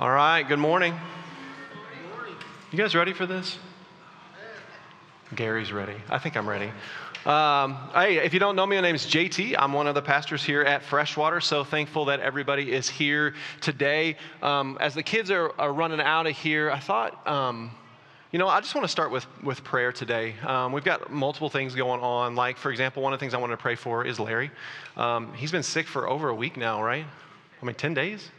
All right, good morning. You guys ready for this? Gary's ready. I think I'm ready. Um, hey, if you don't know me, my name is JT. I'm one of the pastors here at Freshwater. So thankful that everybody is here today. Um, as the kids are, are, running out of here, I thought, um, you know, I just want to start with, with prayer today. Um, we've got multiple things going on. Like, for example, one of the things I want to pray for is Larry. Um, he's been sick for over a week now, right? I mean, 10 days?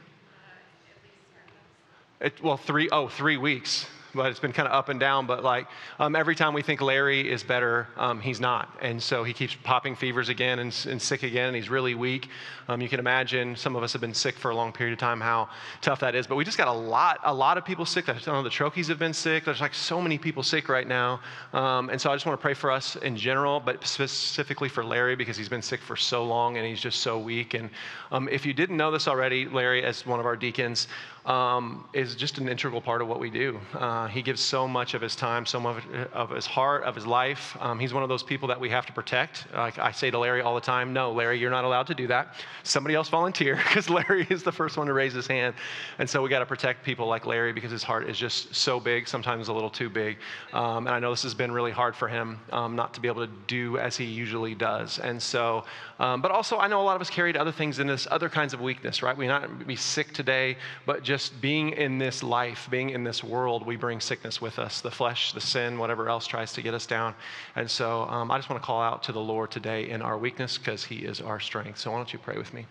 It, well, three, oh, three weeks but it's been kind of up and down. But like um, every time we think Larry is better, um, he's not. And so he keeps popping fevers again and, and sick again, and he's really weak. Um, you can imagine some of us have been sick for a long period of time, how tough that is. But we just got a lot, a lot of people sick. I know the Trokies have been sick. There's like so many people sick right now. Um, and so I just want to pray for us in general, but specifically for Larry because he's been sick for so long and he's just so weak. And um, if you didn't know this already, Larry, as one of our deacons, um, is just an integral part of what we do. Uh, he gives so much of his time, so much of his heart, of his life. Um, he's one of those people that we have to protect. Like I say to Larry all the time, no, Larry, you're not allowed to do that. Somebody else volunteer because Larry is the first one to raise his hand. And so we got to protect people like Larry because his heart is just so big, sometimes a little too big. Um, and I know this has been really hard for him um, not to be able to do as he usually does. And so, um, but also I know a lot of us carried other things in this, other kinds of weakness, right? We not be sick today, but just being in this life, being in this world, we bring sickness with us the flesh, the sin, whatever else tries to get us down. And so um, I just want to call out to the Lord today in our weakness because He is our strength. So why don't you pray with me?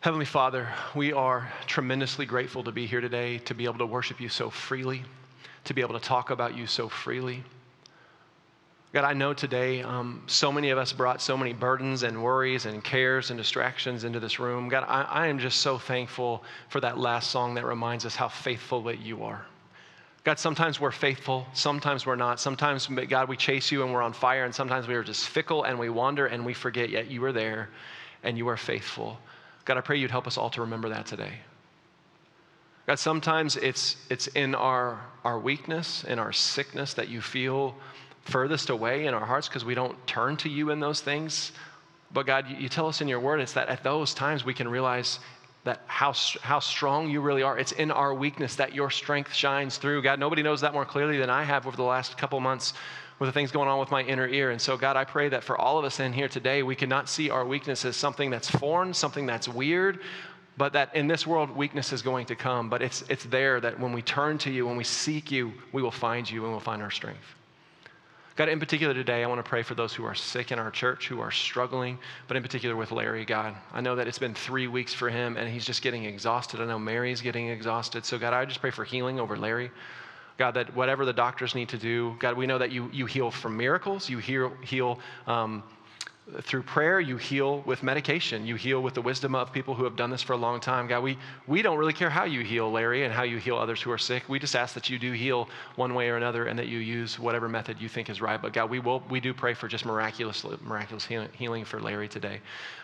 Heavenly Father, we are tremendously grateful to be here today, to be able to worship you so freely, to be able to talk about you so freely. God, I know today um, so many of us brought so many burdens and worries and cares and distractions into this room. God, I, I am just so thankful for that last song that reminds us how faithful that you are. God, sometimes we're faithful, sometimes we're not. Sometimes, God, we chase you and we're on fire, and sometimes we are just fickle and we wander and we forget, yet you are there and you are faithful. God, I pray you'd help us all to remember that today. God, sometimes it's, it's in our, our weakness, in our sickness that you feel furthest away in our hearts because we don't turn to you in those things. But God, you, you, tell us in your word, it's that at those times we can realize that how, how strong you really are. It's in our weakness that your strength shines through. God, nobody knows that more clearly than I have over the last couple months with the things going on with my inner ear. And so, God, I pray that for all of us in here today, we cannot see our weakness as something that's foreign, something that's weird, but that in this world, weakness is going to come. But it's, it's there that when we turn to you, when we seek you, we will find you and we'll find our strength. God, in particular today, I want to pray for those who are sick in our church, who are struggling, but in particular with Larry, God. I know that it's been three weeks for him and he's just getting exhausted. I know Mary's getting exhausted. So, God, I just pray for healing over Larry. God, that whatever the doctors need to do, God, we know that you, you heal from miracles, you heal, heal um, through prayer, you heal with medication. You heal with the wisdom of people who have done this for a long time. God, we, we don't really care how you heal, Larry, and how you heal others who are sick. We just ask that you do heal one way or another and that you use whatever method you think is right. But God, we, will, we do pray for just miraculous, miraculous healing for Larry today.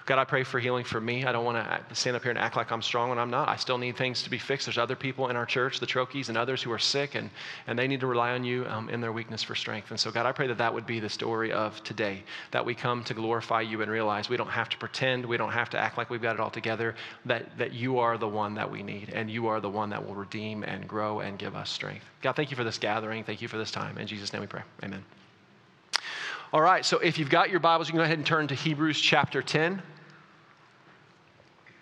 God, I pray for healing for me. I don't want to stand up here and act like I'm strong when I'm not. I still need things to be fixed. There's other people in our church, the Trokies and others who are sick, and, and they need to rely on you um, in their weakness for strength. And so, God, I pray that that would be the story of today, that we come to glorify you and realize we don't have to pretend, we don't have to act like we've got it all together, that, that you are the one that we need, and you are the one that will redeem and grow and give us strength. God, thank you for this gathering. Thank you for this time. In Jesus' name we pray. Amen. All right, so if you've got your Bibles, you can go ahead and turn to Hebrews chapter 10.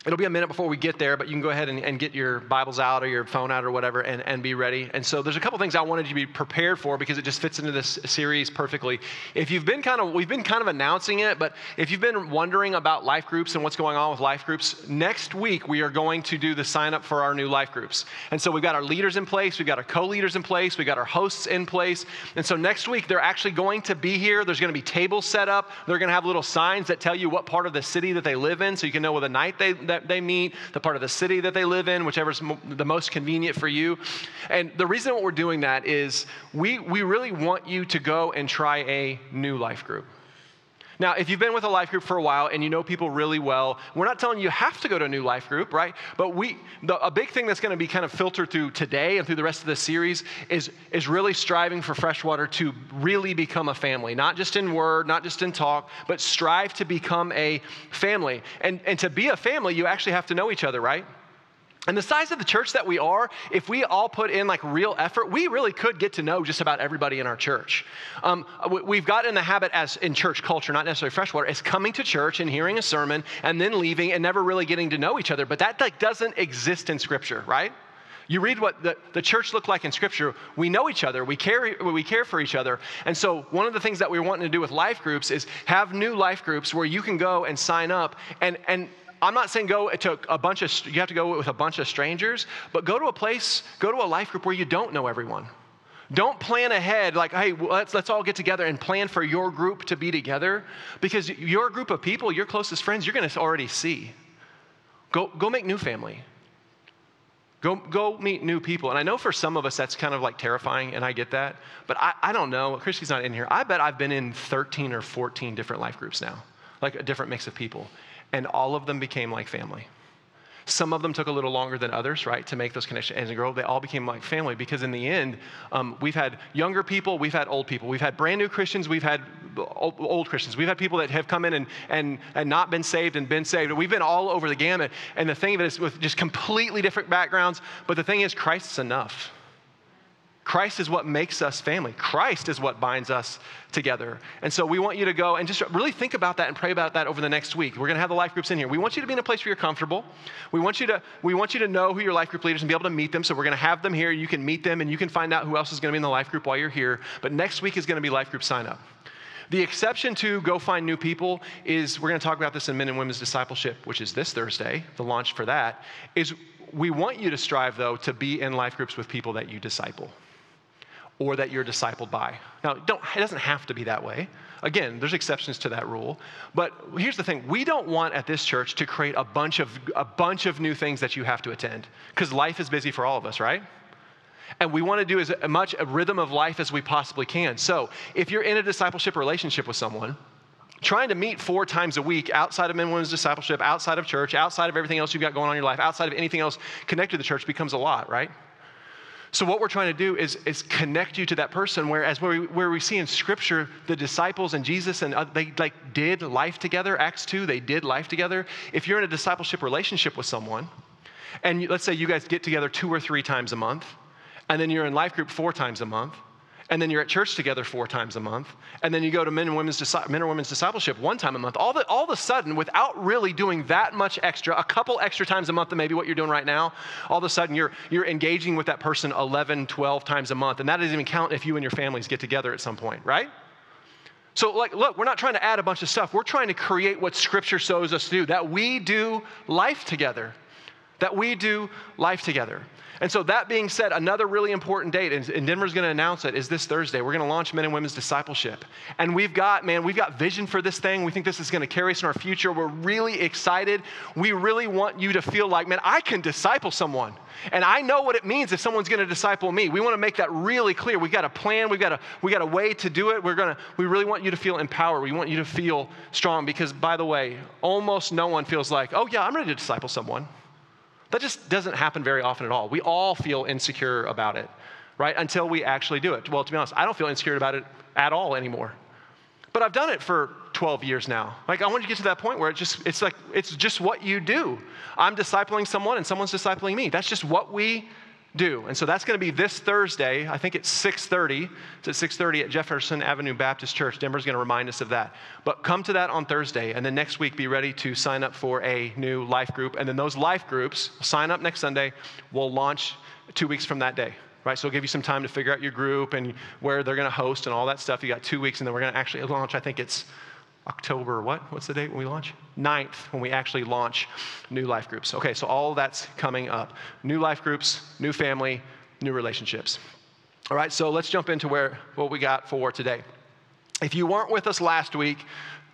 It'll be a minute before we get there, but you can go ahead and, and, get your Bibles out or your phone out or whatever and, and be ready. And so there's a couple things I wanted you to be prepared for because it just fits into this series perfectly. If you've been kind of, we've been kind of announcing it, but if you've been wondering about life groups and what's going on with life groups, next week we are going to do the sign up for our new life groups. And so we've got our leaders in place, we've got our co leaders in place, we've got our hosts in place. And so next week they're actually going to be here. There's going to be tables set up. They're going to have little signs that tell you what part of the city that they live in so you can know what the night they, that they meet, the part of the city that they live in, whichever's the most convenient for you. And the reason we're doing that is we, we really want you to go and try a new life group. Now, if you've been with a life group for a while and you know people really well, we're not telling you have to go to a new life group, right? But we, the, a big thing that's going to be kind of filtered through today and through the rest of the series is, is really striving for Freshwater to really become a family, not just in word, not just in talk, but strive to become a family. And, and to be a family, you actually have to know each other, right? And the size of the church that we are, if we all put in like real effort, we really could get to know just about everybody in our church. Um, we've got in the habit as in church culture, not necessarily freshwater, is coming to church and hearing a sermon and then leaving and never really getting to know each other. But that like doesn't exist in Scripture, right? You read what the, the church looked like in Scripture. We know each other. We care, we care for each other. And so, one of the things that we're wanting to do with life groups is have new life groups where you can go and sign up and, and I'm not saying go to a bunch of, you have to go with a bunch of strangers, but go to a place, go to a life group where you don't know everyone. Don't plan ahead like, hey, let's, let's all get together and plan for your group to be together because your group of people, your closest friends, you're going to already see. Go, go make new family. Go, go meet new people. And I know for some of us that's kind of like terrifying, and I get that. But I, I don't know. Christy's not in here. I bet I've been in 13 or 14 different life groups now, like a different mix of people and all of them became like family. Some of them took a little longer than others, right, to make those connections and grow. They all became like family because in the end, um, we've had younger people, we've had old people, we've had brand new Christians, we've had old, old, Christians, we've had people that have come in and, and, and not been saved and been saved. We've been all over the gamut. And the thing of it is, with just completely different backgrounds, but the thing is, Christ's enough. Christ is what makes us family. Christ is what binds us together. And so we want you to go and just really think about that and pray about that over the next week. We're going to have the life groups in here. We want you to be in a place where you're comfortable. We want you to we want you to know who your life group leaders and be able to meet them. So we're going to have them here. You can meet them and you can find out who else is going to be in the life group while you're here. But next week is going to be life group sign up. The exception to go find new people is we're going to talk about this in men and women's discipleship, which is this Thursday, the launch for that, is we want you to strive though to be in life groups with people that you disciple or that you're discipled by. Now, it doesn't have to be that way. Again, there's exceptions to that rule. But here's the thing we don't want at this church to create a bunch of, a bunch of new things that you have to attend because life is busy for all of us, right? And we want to do as much a rhythm of life as we possibly can. So if you're in a discipleship relationship with someone, trying to meet four times a week outside of men women's discipleship, outside of church, outside of everything else you've got going on in your life, outside of anything else connected to the church becomes a lot, right? So, what we're trying to do is, is connect you to that person. Whereas, where we, where we see in Scripture the disciples and Jesus, and uh, they like did life together, Acts 2, they did life together. If you're in a discipleship relationship with someone, and let's say you guys get together two or three times a month, and then you're in life group four times a month, and then you're at church together four times a month, and then you go to men and women's, men and women's discipleship one time a month, all, the, all of a sudden, without really doing that much extra, a couple extra times a month than maybe what you're doing right now, all of a sudden you're, you're engaging with that person 11, 12 times a month. And that doesn't even count if you and your families get together at some point, right? So, like, look, we're not trying to add a bunch of stuff. We're trying to create what Scripture shows us to do, that we do life together. That we do life together. And so, that being said, another really important date, and Denver's going to announce it, is this Thursday. We're going to launch men and women's discipleship. And we've got, man, we've got vision for this thing. We think this is going to carry us in our future. We're really excited. We really want you to feel like, man, I can disciple someone. And I know what it means if someone's going to disciple me. We want to make that really clear. We've got a plan. We've got a, we got a way to do it. We're going to, we really want you to feel empowered. We want you to feel strong because, by the way, almost no one feels like, oh, yeah, I'm ready to disciple someone. That just doesn't happen very often at all. We all feel insecure about it, right? Until we actually do it. Well, to be honest, I don't feel insecure about it at all anymore. But I've done it for 12 years now. Like I want to get to that point where it just it's like it's just what you do. I'm discipling someone and someone's discipling me. That's just what we do. And so that's going to be this Thursday. I think it's 6:30. It's at 6:30 at Jefferson Avenue Baptist Church. Denver's going to remind us of that. But come to that on Thursday, and then next week be ready to sign up for a new life group. And then those life groups sign up next Sunday. We'll launch two weeks from that day. Right, so it'll give you some time to figure out your group and where they're going to host and all that stuff. You got two weeks, and then we're going to actually launch. I think it's October, what? What's the date when we launch? 9th, when we actually launch new life groups. Okay, so all that's coming up. New life groups, new family, new relationships. All right, so let's jump into where what we got for today. If you weren't with us last week,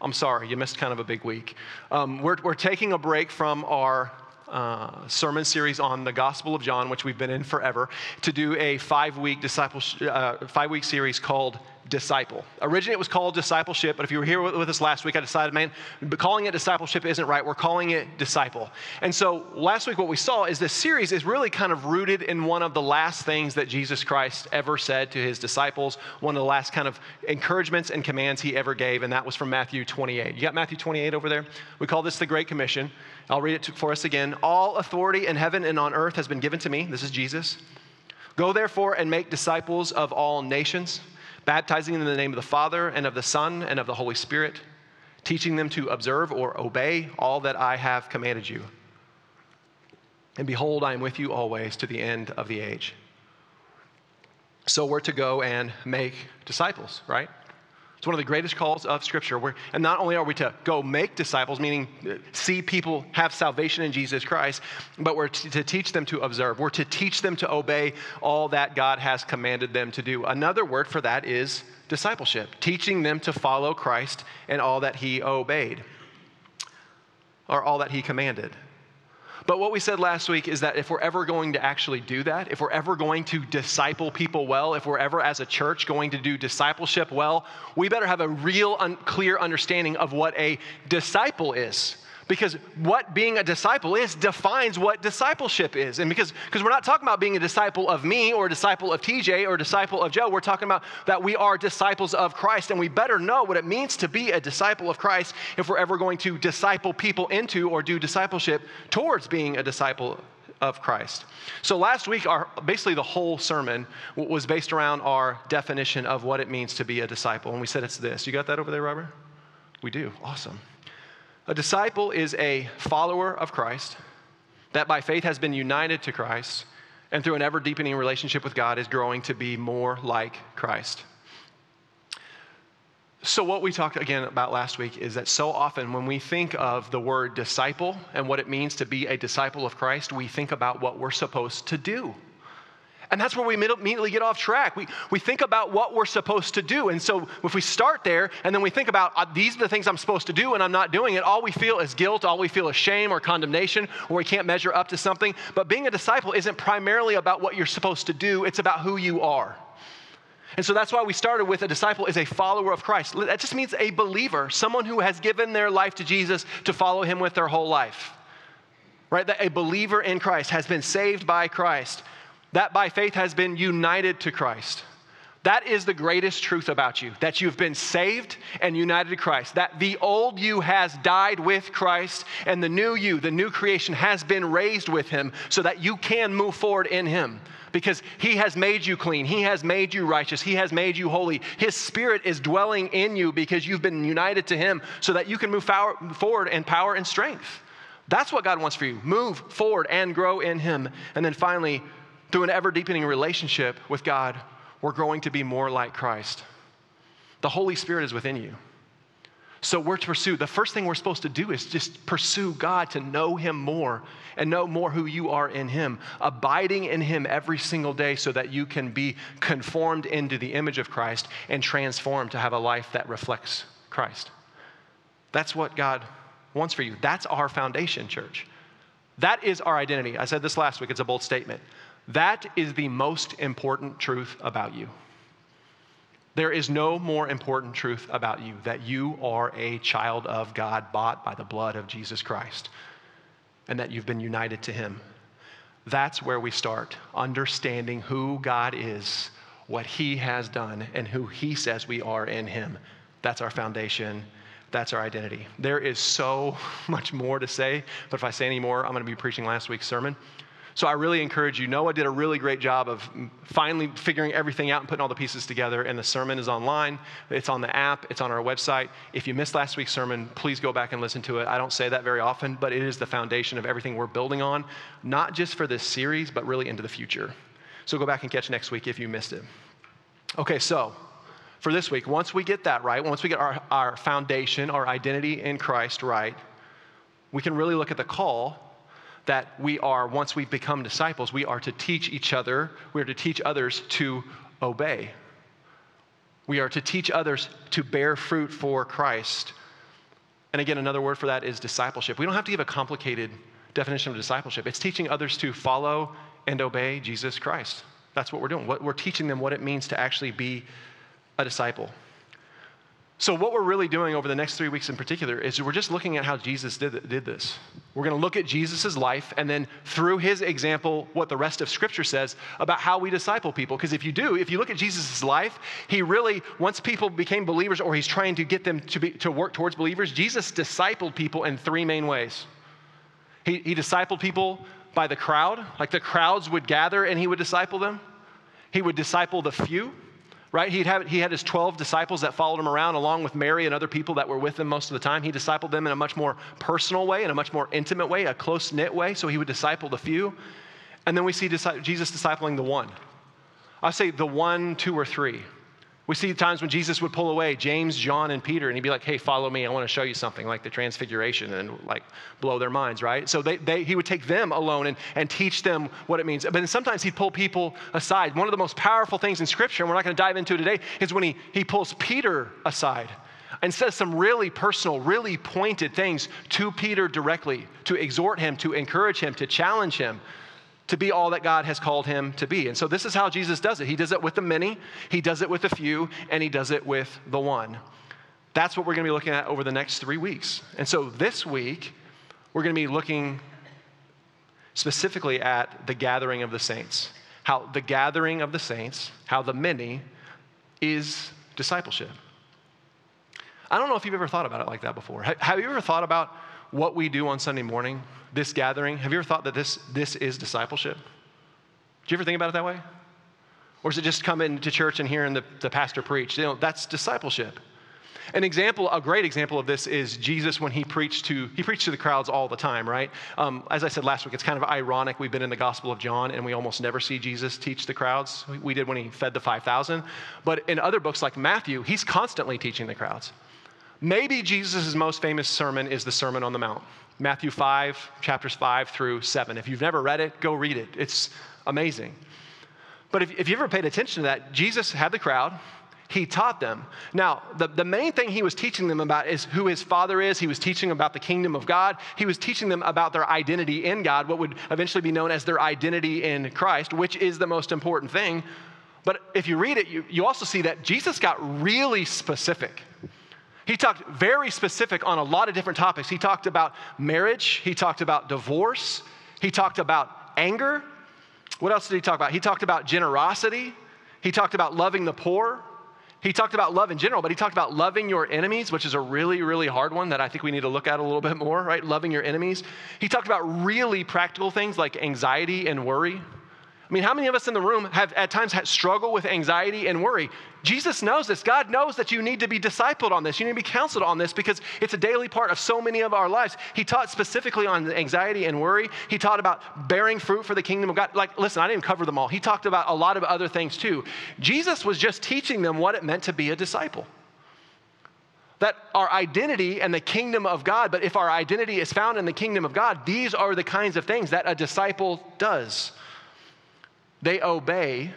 I'm sorry, you missed kind of a big week. Um, we're, we're taking a break from our uh, sermon series on the Gospel of John, which we've been in forever, to do a five week discipleship, uh, five week series called disciple. Originally, it was called discipleship, but if you were here with us last week, I decided, man, calling it discipleship isn't right. We're calling it disciple. And so last week, what we saw is this series is really kind of rooted in one of the last things that Jesus Christ ever said to his disciples, one of the last kind of encouragements and commands he ever gave, and that was from Matthew 28. You got Matthew 28 over there? We call this the Great Commission. I'll read it for us again. All authority in heaven and on earth has been given to me. This is Jesus. Go therefore and make disciples of all nations baptizing them in the name of the Father and of the Son and of the Holy Spirit, teaching them to observe or obey all that I have commanded you. And behold, I am with you always to the end of the age. So we're to go and make disciples, right? It's one of the greatest calls of Scripture. And not only are we to go make disciples, meaning uh, see people have salvation in Jesus Christ, but we're t- to teach them to observe. We're to teach them to obey all that God has commanded them to do. Another word for that is discipleship, teaching them to follow Christ and all that He obeyed or all that He commanded. But what we said last week is that if we're ever going to actually do that, if we're ever going to disciple people well, if we're ever as a church going to do discipleship well, we better have a real un- clear understanding of what a disciple is because what being a disciple is defines what discipleship is. And because because we're not talking about being a disciple of me or a disciple of TJ or a disciple of Joe, we're talking about that we are disciples of Christ and we better know what it means to be a disciple of Christ if we're ever going to disciple people into or do discipleship towards being a disciple of Christ. So last week, our basically the whole sermon was based around our definition of what it means to be a disciple, and we said it's this. You got that over there, Robert? We do. Awesome. A disciple is a follower of Christ that by faith has been united to Christ and through an ever deepening relationship with God is growing to be more like Christ. So, what we talked again about last week is that so often when we think of the word disciple and what it means to be a disciple of Christ, we think about what we're supposed to do. And that's where we immediately get off track. We, we think about what we're supposed to do. And so if we start there and then we think about uh, these are the things I'm supposed to do and I'm not doing it, all we feel is guilt, all we feel is shame or condemnation, or we can't measure up to something. But being a disciple isn't primarily about what you're supposed to do, it's about who you are. And so that's why we started with a disciple is a follower of Christ. That just means a believer, someone who has given their life to Jesus to follow him with their whole life. Right? That a believer in Christ has been saved by Christ that by faith has been united to Christ. That is the greatest truth about you that you've been saved and united to Christ. That the old you has died with Christ and the new you, the new creation, has been raised with Him so that you can move forward in Him because He has made you clean. He has made you righteous. He has made you holy. His Spirit is dwelling in you because you've been united to Him so that you can move forward in power and strength. That's what God wants for you. Move forward and grow in Him. And then finally, through an ever deepening relationship with God, we're growing to be more like Christ. The Holy Spirit is within you. So we're to pursue. The first thing we're supposed to do is just pursue God to know Him more and know more who you are in Him, abiding in Him every single day so that you can be conformed into the image of Christ and transformed to have a life that reflects Christ. That's what God wants for you. That's our foundation, church. That is our identity. I said this last week, it's a bold statement. That is the most important truth about you. There is no more important truth about you that you are a child of God bought by the blood of Jesus Christ and that you've been united to Him. That's where we start understanding who God is, what He has done, and who He says we are in Him. That's our foundation. That's our identity. There is so much more to say, but if I say any more, I'm going to be preaching last week's sermon. So I really encourage you. Noah did a really great job of finally figuring everything out and putting all the pieces together. And the sermon is online, it's on the app, it's on our website. If you missed last week's sermon, please go back and listen to it. I don't say that very often, but it is the foundation of everything we're building on, not just for this series, but really into the future. So go back and catch next week if you missed it. Okay, so for this week, once we get that right, once we get our, our foundation, our identity in Christ right, we can really look at the call that we are, once we become disciples, we are to teach each other, we are to teach others to obey. We are to teach others to bear fruit for Christ. And again, another word for that is discipleship. We don't have to give a complicated definition of discipleship, it's teaching others to follow and obey Jesus Christ. That's what we're doing. We're teaching them what it means to actually be a disciple. So, what we're really doing over the next three weeks in particular is we're just looking at how Jesus did, did this. We're going to look at Jesus' life and then through his example, what the rest of Scripture says about how we disciple people. Because if you do, if you look at Jesus' life, he really, once people became believers or he's trying to get them to, be, to work towards believers, Jesus discipled people in three main ways. He, he discipled people by the crowd, like the crowds would gather and he would disciple them. He would disciple the few right? He'd have, he had his 12 disciples that followed him around along with Mary and other people that were with him most of the time. He discipled them in a much more personal way, in a much more intimate way, a close knit way. So he would disciple the few. And then we see Jesus discipling the one. I say the one, two, or three. We see times when Jesus would pull away James, John, and Peter, and he'd be like, hey, follow me. I want to show you something, like the transfiguration, and like blow their minds, right? So they, they, he would take them alone and, and teach them what it means. But then sometimes he'd pull people aside. One of the most powerful things in Scripture, and we're not going to dive into today, is when he, he pulls Peter aside and says some really personal, really pointed things to Peter directly to exhort him, to encourage him, to challenge him to be all that God has called him to be. And so this is how Jesus does it. He does it with the many, he does it with the few, and he does it with the one. That's what we're going to be looking at over the next three weeks. And so this week, we're going to be looking specifically at the gathering of the saints. How the gathering of the saints, how the many is discipleship. I don't know if you've ever thought about it like that before. Have you ever thought about what we do on Sunday morning this gathering, have you ever thought that this, this is discipleship? Do you ever think about it that way? Or is it just coming to church and hearing the, the pastor preach? You know, that's discipleship. An example, a great example of this is Jesus when he preached to he preached to the crowds all the time, right? Um, as I said last week, it's kind of ironic. We've been in the Gospel of John and we almost never see Jesus teach the crowds. We did when he fed the five thousand, but in other books like Matthew, he's constantly teaching the crowds. Maybe Jesus' most famous sermon is the Sermon on the Mount. Matthew 5, chapters 5 through 7. If you've never read it, go read it. It's amazing. But if, if you ever paid attention to that, Jesus had the crowd, he taught them. Now, the, the main thing he was teaching them about is who his father is. He was teaching about the kingdom of God. He was teaching them about their identity in God, what would eventually be known as their identity in Christ, which is the most important thing. But if you read it, you, you also see that Jesus got really specific. He talked very specific on a lot of different topics. He talked about marriage, he talked about divorce, he talked about anger. What else did he talk about? He talked about generosity, he talked about loving the poor. He talked about love in general, but he talked about loving your enemies, which is a really, really hard one that I think we need to look at a little bit more, right? Loving your enemies. He talked about really practical things like anxiety and worry. I mean, how many of us in the room have at times had struggle with anxiety and worry? Jesus knows this. God knows that you need to be discipled on this. You need to be counseled on this because it's a daily part of so many of our lives. He taught specifically on anxiety and worry. He taught about bearing fruit for the kingdom of God. Like, listen, I didn't cover them all. He talked about a lot of other things too. Jesus was just teaching them what it meant to be a disciple that our identity and the kingdom of God, but if our identity is found in the kingdom of God, these are the kinds of things that a disciple does. They obey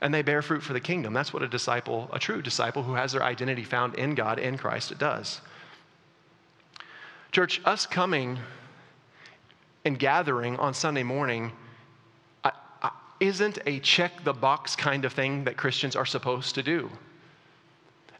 and they bear fruit for the kingdom. That's what a disciple, a true disciple who has their identity found in God, in Christ, it does. Church, us coming and gathering on Sunday morning isn't a check the box kind of thing that Christians are supposed to do.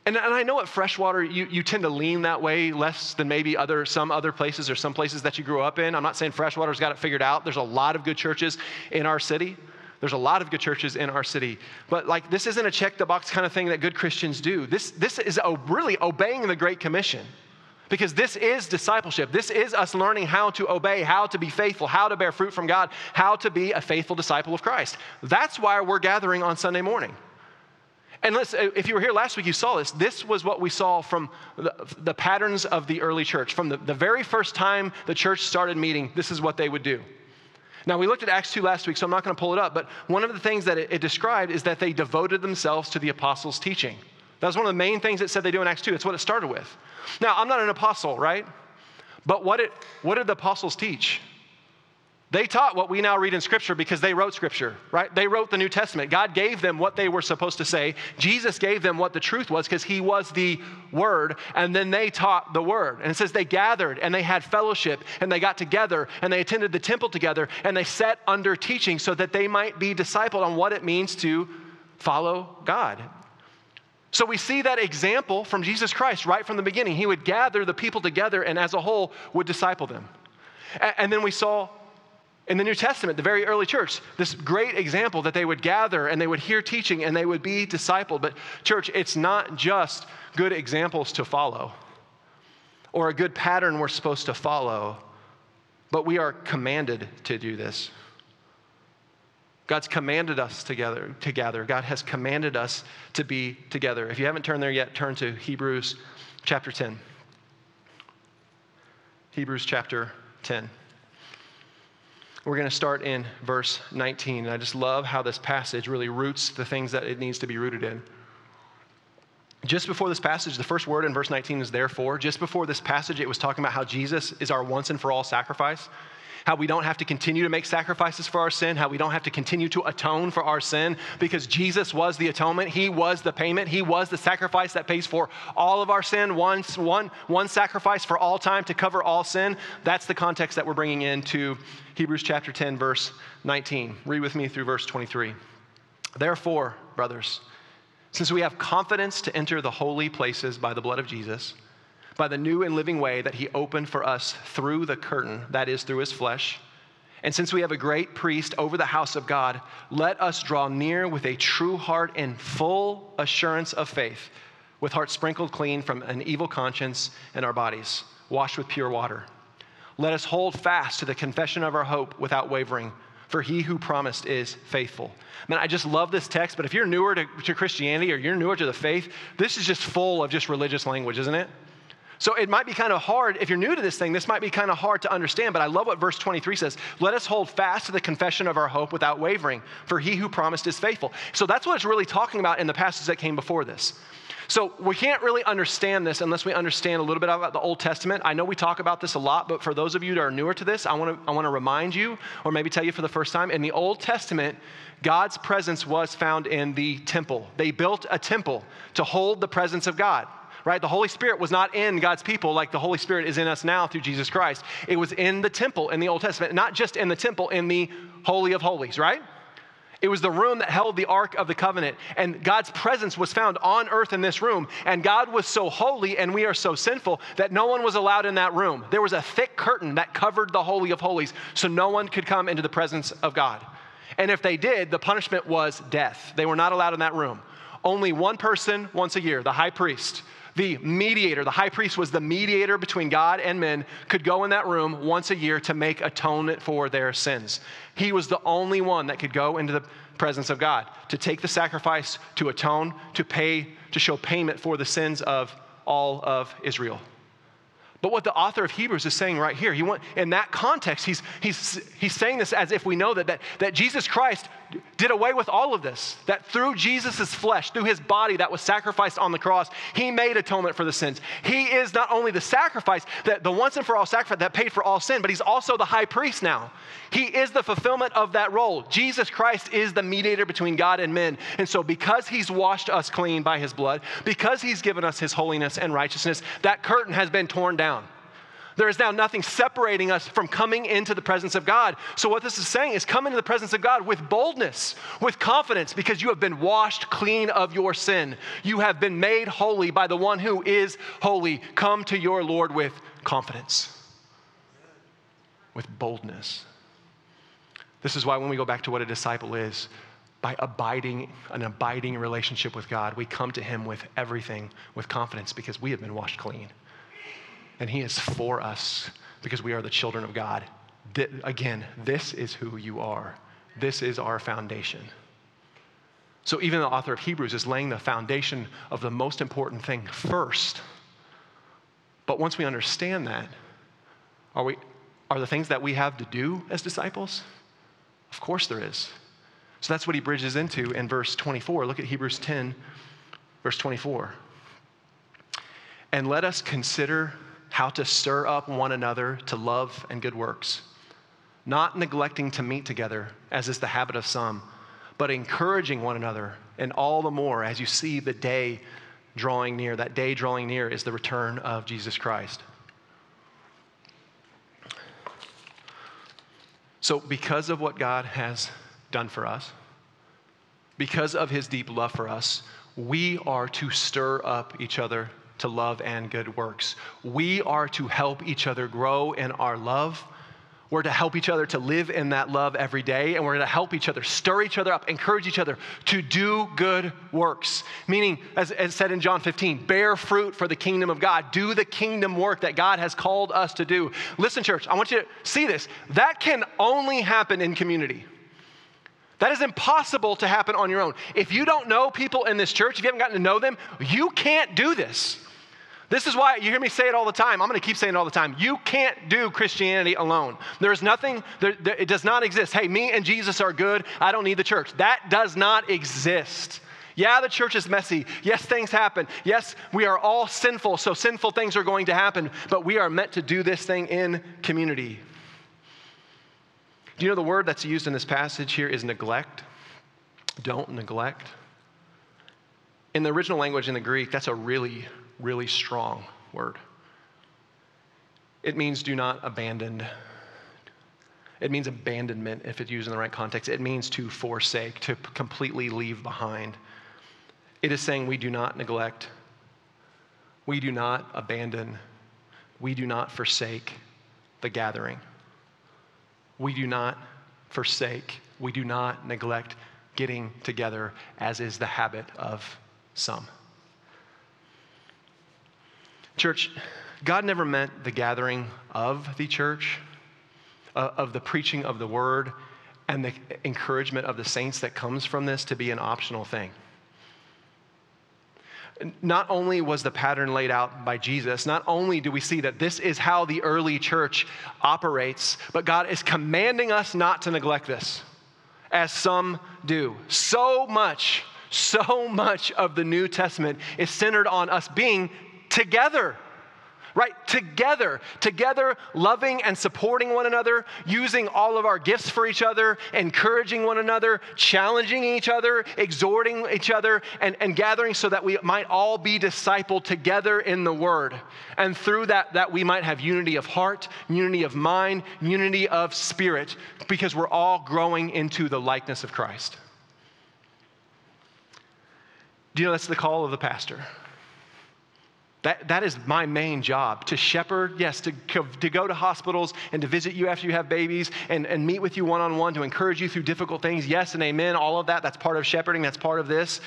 And, and I know at Freshwater, you, you tend to lean that way less than maybe other, some other places or some places that you grew up in. I'm not saying Freshwater's got it figured out. There's a lot of good churches in our city. There's a lot of good churches in our city. But like this isn't a check the box kind of thing that good Christians do. This, this is a, really obeying the Great Commission. Because this is discipleship. This is us learning how to obey, how to be faithful, how to bear fruit from God, how to be a faithful disciple of Christ. That's why we're gathering on Sunday morning. And let's, uh, if you were here last week, you saw this. This was what we saw from the, the patterns of the early church. From the, the very first time the church started meeting, this is what they would do. Now, we looked at Acts 2 last week, so I'm not going to pull it up, but one of the things that it, it, described is that they devoted themselves to the apostles' teaching. That was one of the main things it said they do in Acts 2. It's what it started with. Now, I'm not an apostle, right? But what, it, what did the apostles teach? They taught what we now read in Scripture because they wrote Scripture, right? They wrote the New Testament. God gave them what they were supposed to say. Jesus gave them what the truth was because He was the Word, and then they taught the Word. And it says they gathered and they had fellowship and they got together and they attended the temple together and they sat under teaching so that they might be discipled on what it means to follow God. So we see that example from Jesus Christ right from the beginning. He would gather the people together and as a whole would disciple them. And then we saw in the New Testament, the very early church, this great example that they would gather and they would hear teaching and they would be discipled. But, church, it's not just good examples to follow or a good pattern we're supposed to follow, but we are commanded to do this. God's commanded us together, together. God has commanded us to be together. If you haven't turned there yet, turn to Hebrews chapter 10. Hebrews chapter 10. We're going to start in verse 19. And I just love how this passage really roots the things that it needs to be rooted in. Just before this passage, the first word in verse 19 is therefore. Just before this passage, it was talking about how Jesus is our once and for all sacrifice how we don't have to continue to make sacrifices for our sin, how we don't have to continue to atone for our sin because Jesus was the atonement. He was the payment. He was the sacrifice that pays for all of our sin, one, one, one sacrifice for all time to cover all sin. That's the context that we're bringing into Hebrews chapter 10, verse 19. Read with me through verse 23. Therefore, brothers, since we have confidence to enter the holy places by the blood of Jesus, by the new and living way that he opened for us through the curtain, that is, through his flesh. And since we have a great priest over the house of God, let us draw near with a true heart and full assurance of faith, with hearts sprinkled clean from an evil conscience and our bodies washed with pure water. Let us hold fast to the confession of our hope without wavering, for he who promised is faithful. Man, I just love this text, but if you're newer to, to Christianity or you're newer to the faith, this is just full of just religious language, isn't it? So it might be kind of hard, if you're new to this thing, this might be kind of hard to understand, but I love what verse 23 says. Let us hold fast to the confession of our hope without wavering, for he who promised is faithful. So that's what it's really talking about in the passage that came before this. So we can't really understand this unless we understand a little bit about the Old Testament. I know we talk about this a lot, but for those of you that are newer to this, I want to I want to remind you, or maybe tell you for the first time, in the Old Testament, God's presence was found in the temple. They built a temple to hold the presence of God right? The Holy Spirit was not in God's people like the Holy Spirit is in us now through Jesus Christ. It was in the temple in the Old Testament, not just in the temple, in the Holy of Holies, right? It was the room that held the Ark of the Covenant. And God's presence was found on earth in this room. And God was so holy and we are so sinful that no one was allowed in that room. There was a thick curtain that covered the Holy of Holies, so no one could come into the presence of God. And if they did, the punishment was death. They were not allowed in that room. Only one person once a year, the high priest, the mediator, the high priest was the mediator between God and men, could go in that room once a year to make atonement for their sins. He was the only one that could go into the presence of God to take the sacrifice, to atone, to pay, to show payment for the sins of all of Israel. But what the author of Hebrews is saying right here, he want, in that context, he's, he's, he's saying this as if we know that, that, that Jesus Christ did away with all of this. That through Jesus' flesh, through his body that was sacrificed on the cross, he made atonement for the sins. He is not only the sacrifice, that the once and for all sacrifice that paid for all sin, but he's also the high priest now. He is the fulfillment of that role. Jesus Christ is the mediator between God and men. And so, because he's washed us clean by his blood, because he's given us his holiness and righteousness, that curtain has been torn down. There is now nothing separating us from coming into the presence of God. So, what this is saying is come into the presence of God with boldness, with confidence, because you have been washed clean of your sin. You have been made holy by the one who is holy. Come to your Lord with confidence, with boldness. This is why, when we go back to what a disciple is, by abiding an abiding relationship with God, we come to Him with everything with confidence because we have been washed clean and He is for us because we are the children of God. Th- again, this is who you are. This is our foundation. So, even the author of Hebrews is laying the foundation of the most important thing first. But once we understand that, are, we, are the things that we have to do as disciples? Of course, there is. So, that's what he bridges into in verse 24. Look at Hebrews 10, verse 24. And let us consider how to stir up one another to love and good works, not neglecting to meet together, as is the habit of some, but encouraging one another, and all the more as you see the day drawing near. That day drawing near is the return of Jesus Christ. So, because of what God has done for us, because of his deep love for us, we are to stir up each other to love and good works. We are to help each other grow in our love. We're to help each other to live in that love every day, and we're to help each other, stir each other up, encourage each other to do good works. Meaning, as, as said in John 15, bear fruit for the kingdom of God. Do the kingdom work that God has called us to do. Listen, church, I want you to see this. That can only happen in community. That is impossible to happen on your own. If you don't know people in this church, if you haven't gotten to know them, you can't do this. This is why you hear me say it all the time. I'm going to keep saying it all the time. You can't do Christianity alone. There's nothing, there, there, it does not exist. Hey, me and Jesus are good. I don't need the church. That does not exist. Yeah, the church is messy. Yes, things happen. Yes, we are all sinful, so sinful things are going to happen, but we are meant to do this thing in community. Do you know the word that's used in this passage here is neglect? Don't neglect. In the original language in the Greek, that's a really, really strong word. It means do not abandon. It means abandonment if it's used in the right context. It means to forsake, to completely leave behind. It is saying we do not neglect, we do not abandon, we do not forsake the gathering we do not forsake, we do not neglect getting together, as is the habit of some. Church, God never meant the gathering of the church, uh, of the preaching of the word, and the encouragement of the saints that comes from this to be an optional thing not only was the pattern laid out by Jesus, not only do we see that this is how the early church operates, but God is commanding us not to neglect this, as some do. So much, so much of the New Testament is centered on us being together right? Together, together, loving and supporting one another, using all of our gifts for each other, encouraging one another, challenging each other, exhorting each other, and, and gathering so that we might all be discipled together in the Word. And through that, that we might have unity of heart, unity of mind, unity of spirit, because we're all growing into the likeness of Christ. Do you know that's the call of the pastor? That, that is my main job to shepherd, yes, to, to go to hospitals and to visit you after you have babies and, and meet with you one on one to encourage you through difficult things. Yes and amen, all of that. That's part of shepherding, that's part of this.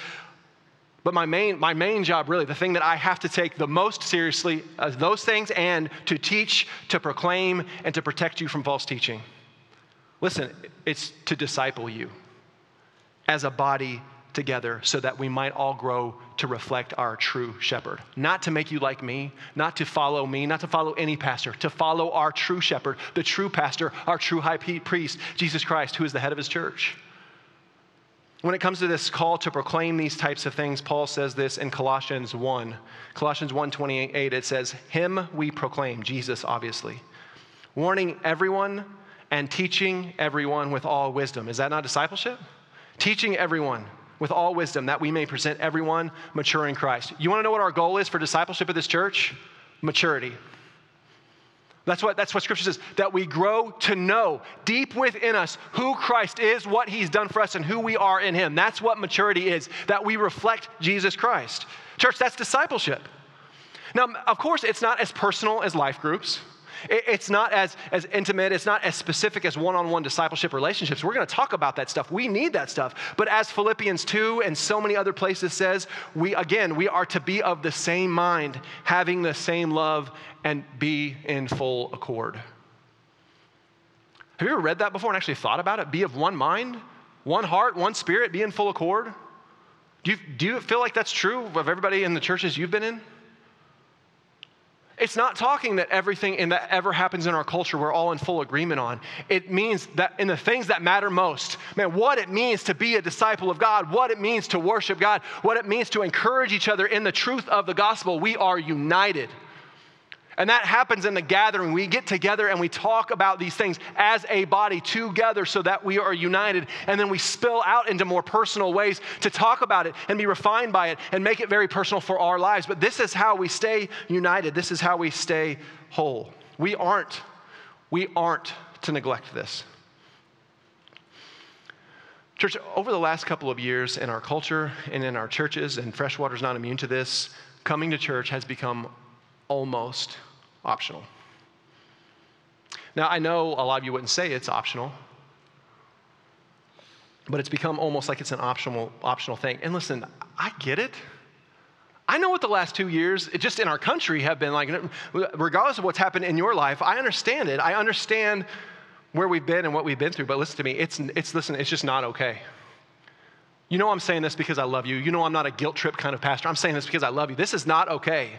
But my main, my main job, really, the thing that I have to take the most seriously, uh, those things and to teach, to proclaim, and to protect you from false teaching. Listen, it's to disciple you as a body together so that we might all grow to reflect our true shepherd. Not to make you like me, not to follow me, not to follow any pastor, to follow our true shepherd, the true pastor, our true high priest, Jesus Christ, who is the head of his church. When it comes to this call to proclaim these types of things, Paul says this in Colossians 1. Colossians 1 28, it says, Him we proclaim, Jesus, obviously, warning everyone and teaching everyone with all wisdom. Is that not discipleship? Teaching everyone with all wisdom, that we may present everyone mature in Christ. You want to know what our goal is for discipleship of this church? Maturity. That's what, that's what Scripture says, that we grow to know deep within us who Christ is, what He's done for us, and who we are in Him. That's what maturity is, that we reflect Jesus Christ. Church, that's discipleship. Now, of course, it's not as personal as life groups. It's not as, as intimate, it's not as specific as one on one discipleship relationships. We're going to talk about that stuff. We need that stuff. But as Philippians 2 and so many other places says, we again, we are to be of the same mind, having the same love, and be in full accord. Have you ever read that before and actually thought about it? Be of one mind, one heart, one spirit, be in full accord? Do you, do you feel like that's true of everybody in the churches you've been in? It's not talking that everything in that ever happens in our culture we're all in full agreement on. It means that in the things that matter most, man, what it means to be a disciple of God, what it means to worship God, what it means to encourage each other in the truth of the gospel, we are united. And that happens in the gathering. We get together and we talk about these things as a body together so that we are united. And then we spill out into more personal ways to talk about it and be refined by it and make it very personal for our lives. But this is how we stay united. This is how we stay whole. We aren't, we aren't to neglect this. Church, over the last couple of years in our culture and in our churches, and Freshwater's not immune to this, coming to church has become almost optional. Now, I know a lot of you wouldn't say it's optional, but it's become almost like it's an optional, optional thing. And listen, I get it. I know what the last two years, just in our country, have been like, regardless of what's happened in your life, I understand it. I understand where we've been and what we've been through, but listen to me, it's, it's listen, it's just not okay. You know I'm saying this because I love you. You know I'm not a guilt trip kind of pastor. I'm saying this because I love you. This is not okay.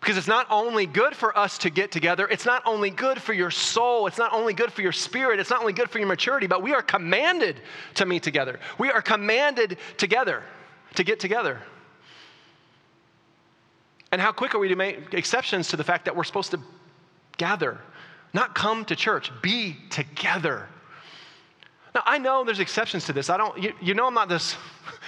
Because it's not only good for us to get together, it's not only good for your soul, it's not only good for your spirit, it's not only good for your maturity, but we are commanded to meet together. We are commanded together to get together. And how quick are we to make exceptions to the fact that we're supposed to gather, not come to church, be together? Now, I know there's exceptions to this. I don't, you, you know, I'm not this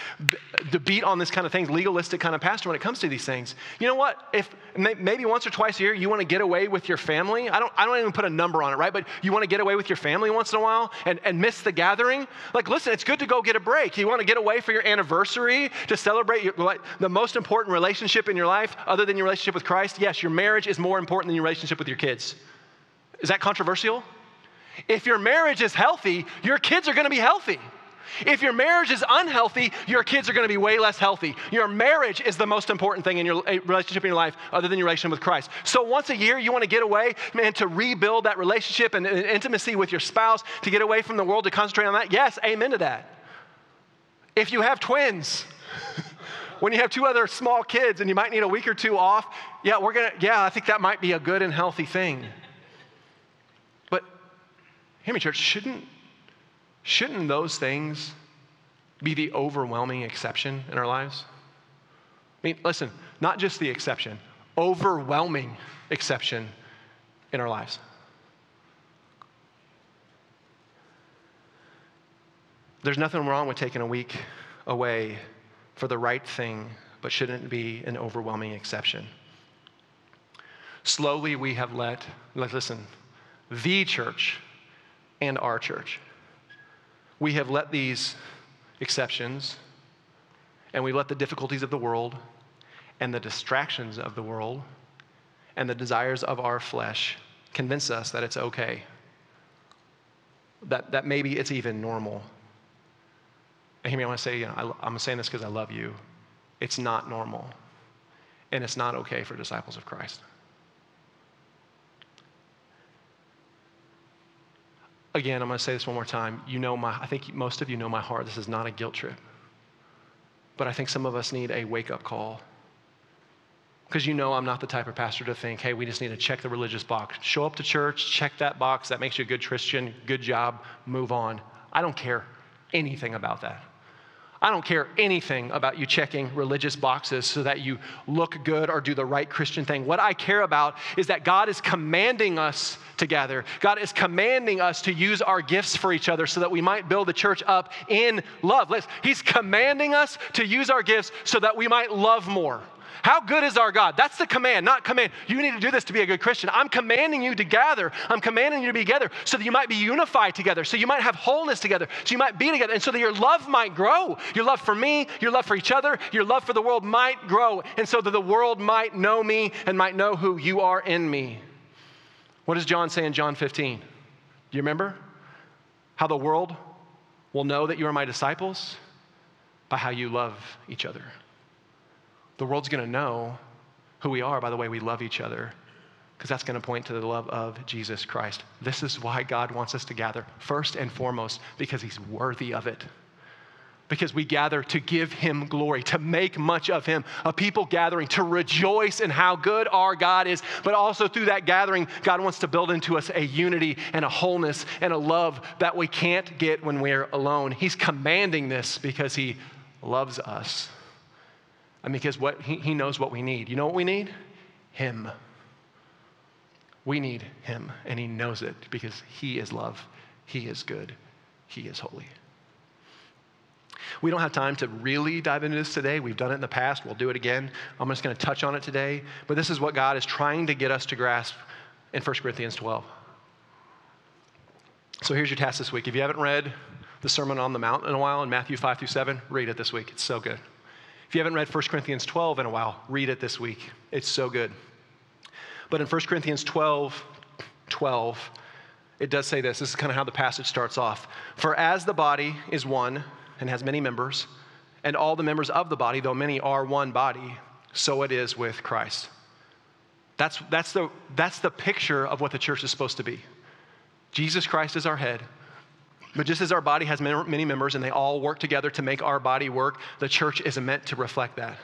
debate on this kind of things, legalistic kind of pastor when it comes to these things. You know what? If maybe once or twice a year you want to get away with your family, I don't, I don't even put a number on it, right? But you want to get away with your family once in a while and, and miss the gathering. Like, listen, it's good to go get a break. You want to get away for your anniversary to celebrate your, the most important relationship in your life, other than your relationship with Christ. Yes, your marriage is more important than your relationship with your kids. Is that controversial? If your marriage is healthy, your kids are going to be healthy. If your marriage is unhealthy, your kids are going to be way less healthy. Your marriage is the most important thing in your eh, relationship in your life, other than your relationship with Christ. So once a year, you want to get away, man, to rebuild that relationship and, and intimacy with your spouse, to get away from the world, to concentrate on that. Yes, amen to that. If you have twins, when you have two other small kids and you might need a week or two off, yeah, we're gonna, yeah, I think that might be a good and healthy thing. Hear me, church, shouldn't, shouldn't those things be the overwhelming exception in our lives? I mean, listen, not just the exception, overwhelming exception in our lives. There's nothing wrong with taking a week away for the right thing, but shouldn't be an overwhelming exception. Slowly, we have let, listen, the church and our church. We have let these exceptions and we've let the difficulties of the world and the distractions of the world and the desires of our flesh convince us that it's okay, that, that maybe it's even normal. And hear me, I want to say, you know, I, I'm saying this because I love you. It's not normal, and it's not okay for disciples of Christ. Again, I'm going to say this one more time. You know my, I think most of you know my heart. This is not a guilt trip. But I think some of us need a wake up call. Because you know I'm not the type of pastor to think, hey, we just need to check the religious box. Show up to church, check that box. That makes you a good Christian. Good job. Move on. I don't care anything about that. I don't care anything about you checking religious boxes so that you look good or do the right Christian thing. What I care about is that God is commanding us to gather. God is commanding us to use our gifts for each other so that we might build the church up in love. He's commanding us to use our gifts so that we might love more. How good is our God? That's the command, not command. You need to do this to be a good Christian. I'm commanding you to gather. I'm commanding you to be together so that you might be unified together, so you might have wholeness together, so you might be together, and so that your love might grow. Your love for me, your love for each other, your love for the world might grow, and so that the world might know me and might know who you are in me. What does John say in John 15? Do you remember? How the world will know that you are my disciples by how you love each other. The world's going to know who we are by the way we love each other, because that's going to point to the love of Jesus Christ. This is why God wants us to gather, first and foremost, because He's worthy of it. Because we gather to give Him glory, to make much of Him, a people gathering to rejoice in how good our God is. But also through that gathering, God wants to build into us a unity and a wholeness and a love that we can't get when we're alone. He's commanding this because He loves us. And because what, he, he knows what we need. You know what we need? Him. We need Him, and He knows it because He is love, He is good, He is holy. We don't have time to really dive into this today. We've done it in the past. We'll do it again. I'm just going to touch on it today. But this is what God is trying to get us to grasp in 1 Corinthians 12. So here's your task this week. If you haven't read the Sermon on the Mount in a while in Matthew 5 through 7, read it this week. It's so good. If you haven't read 1 Corinthians 12 in a while, read it this week. It's so good. But in 1 Corinthians 12, 12, it does say this. This is kind of how the passage starts off. For as the body is one and has many members, and all the members of the body, though many are one body, so it is with Christ. That's, that's, the, that's the picture of what the church is supposed to be. Jesus Christ is our head. But just as our body has many members and they all work together to make our body work, the church is meant to reflect that.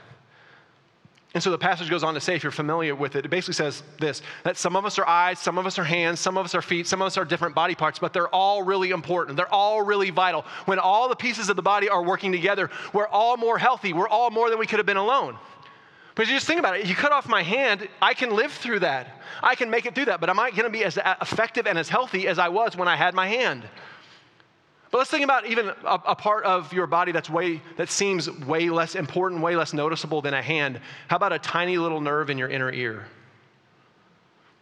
And so the passage goes on to say, if you're familiar with it, it basically says this that some of us are eyes, some of us are hands, some of us are feet, some of us are different body parts, but they're all really important. They're all really vital. When all the pieces of the body are working together, we're all more healthy. We're all more than we could have been alone. But you just think about it. You cut off my hand, I can live through that. I can make it through that. But am I going to be as effective and as healthy as I was when I had my hand? But let's think about even a, a, part of your body that's way that seems way less important, way less noticeable than a hand. How about a tiny little nerve in your inner ear?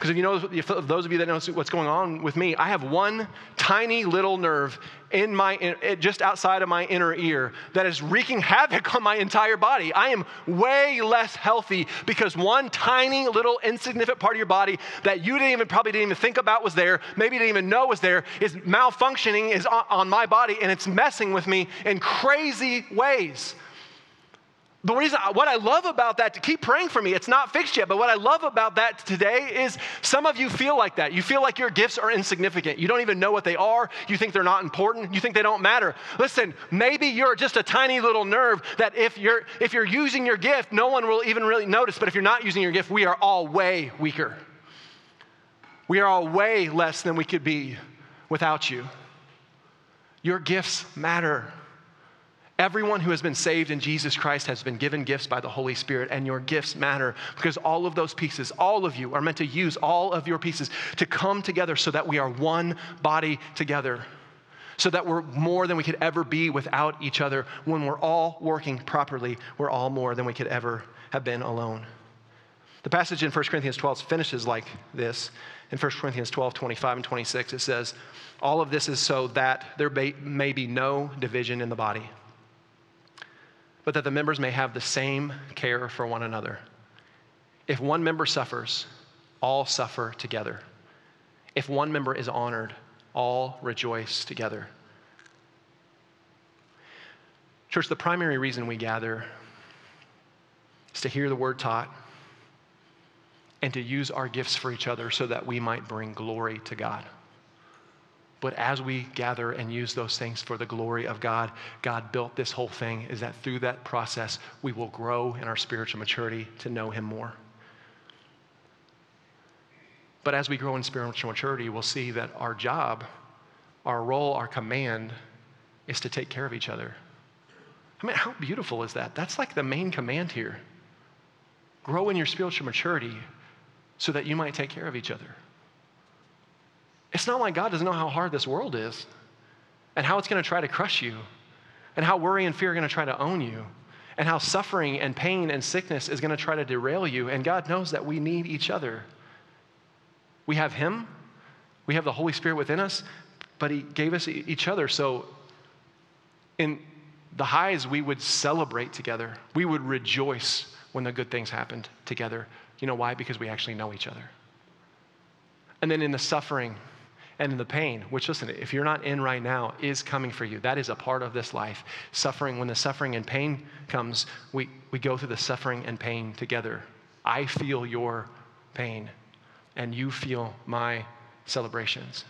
Because if you know, if those of you that know what's going on with me, I have one tiny little nerve in my, just outside of my inner ear that is wreaking havoc on my entire body. I am way less healthy because one tiny little insignificant part of your body that you didn't even probably didn't even think about was there, maybe didn't even know was there, is malfunctioning, is on, on my body, and it's messing with me in crazy ways. The reason, what I love about that, to keep praying for me, it's not fixed yet, but what I love about that today is some of you feel like that. You feel like your gifts are insignificant. You don't even know what they are. You think they're not important. You think they don't matter. Listen, maybe you're just a tiny little nerve that if you're, if you're using your gift, no one will even really notice. But if you're not using your gift, we are all way weaker. We are all way less than we could be without you. Your gifts matter. Everyone who has been saved in Jesus Christ has been given gifts by the Holy Spirit, and your gifts matter because all of those pieces, all of you, are meant to use all of your pieces to come together so that we are one body together, so that we're more than we could ever be without each other. When we're all working properly, we're all more than we could ever have been alone. The passage in 1 Corinthians 12 finishes like this. In 1 Corinthians 12, 25 and 26, it says, All of this is so that there may be no division in the body but that the members may have the same care for one another. If one member suffers, all suffer together. If one member is honored, all rejoice together. Church, the primary reason we gather is to hear the word taught and to use our gifts for each other so that we might bring glory to God. But as we gather and use those things for the glory of God, God built this whole thing is that through that process, we will grow in our spiritual maturity to know Him more. But as we grow in spiritual maturity, we'll see that our job, our role, our command is to take care of each other. I mean, how beautiful is that? That's like the main command here. Grow in your spiritual maturity so that you might take care of each other. It's not like God doesn't know how hard this world is and how it's going to try to crush you and how worry and fear are going to try to own you and how suffering and pain and sickness is going to try to derail you. And God knows that we need each other. We have Him, we have the Holy Spirit within us, but He gave us each other. So in the highs, we would celebrate together, we would rejoice when the good things happened together. You know why? Because we actually know each other. And then in the suffering, and the pain, which, listen, if you're not in right now, is coming for you. That is a part of this life. Suffering, when the suffering and pain comes, we, we go through the suffering and pain together. I feel your pain, and you feel my celebrations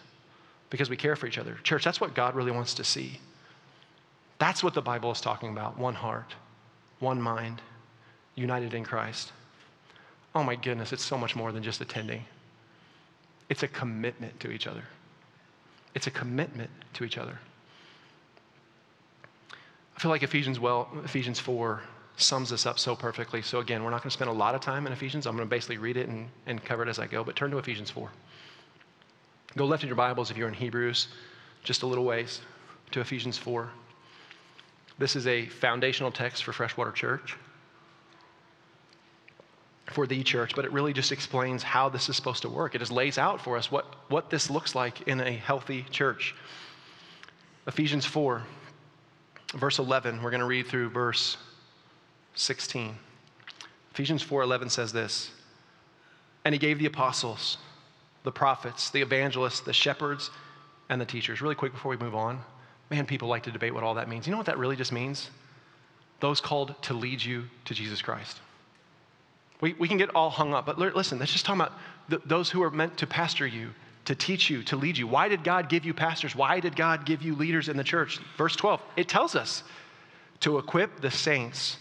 because we care for each other. Church, that's what God really wants to see. That's what the Bible is talking about one heart, one mind, united in Christ. Oh my goodness, it's so much more than just attending. It's a commitment to each other. It's a commitment to each other. I feel like Ephesians well, Ephesians 4 sums this up so perfectly. So again, we're not going to spend a lot of time in Ephesians. I'm going to basically read it and, and cover it as I go, but turn to Ephesians 4. Go left in your Bibles if you're in Hebrews, just a little ways to Ephesians 4. This is a foundational text for Freshwater Church for the church, but it really just explains how this is supposed to work. It just lays out for us what, what this looks like in a healthy church. Ephesians 4, verse 11. We're going to read through verse 16. Ephesians 4:11 says this. And he gave the apostles, the prophets, the evangelists, the shepherds, and the teachers. Really quick before we move on. Man, people like to debate what all that means. You know what that really just means? Those called to lead you to Jesus Christ. We, we can get all hung up, but listen, let's just talk about the, those who are meant to pastor you, to teach you, to lead you. Why did God give you pastors? Why did God give you leaders in the church? Verse 12, it tells us to equip the saints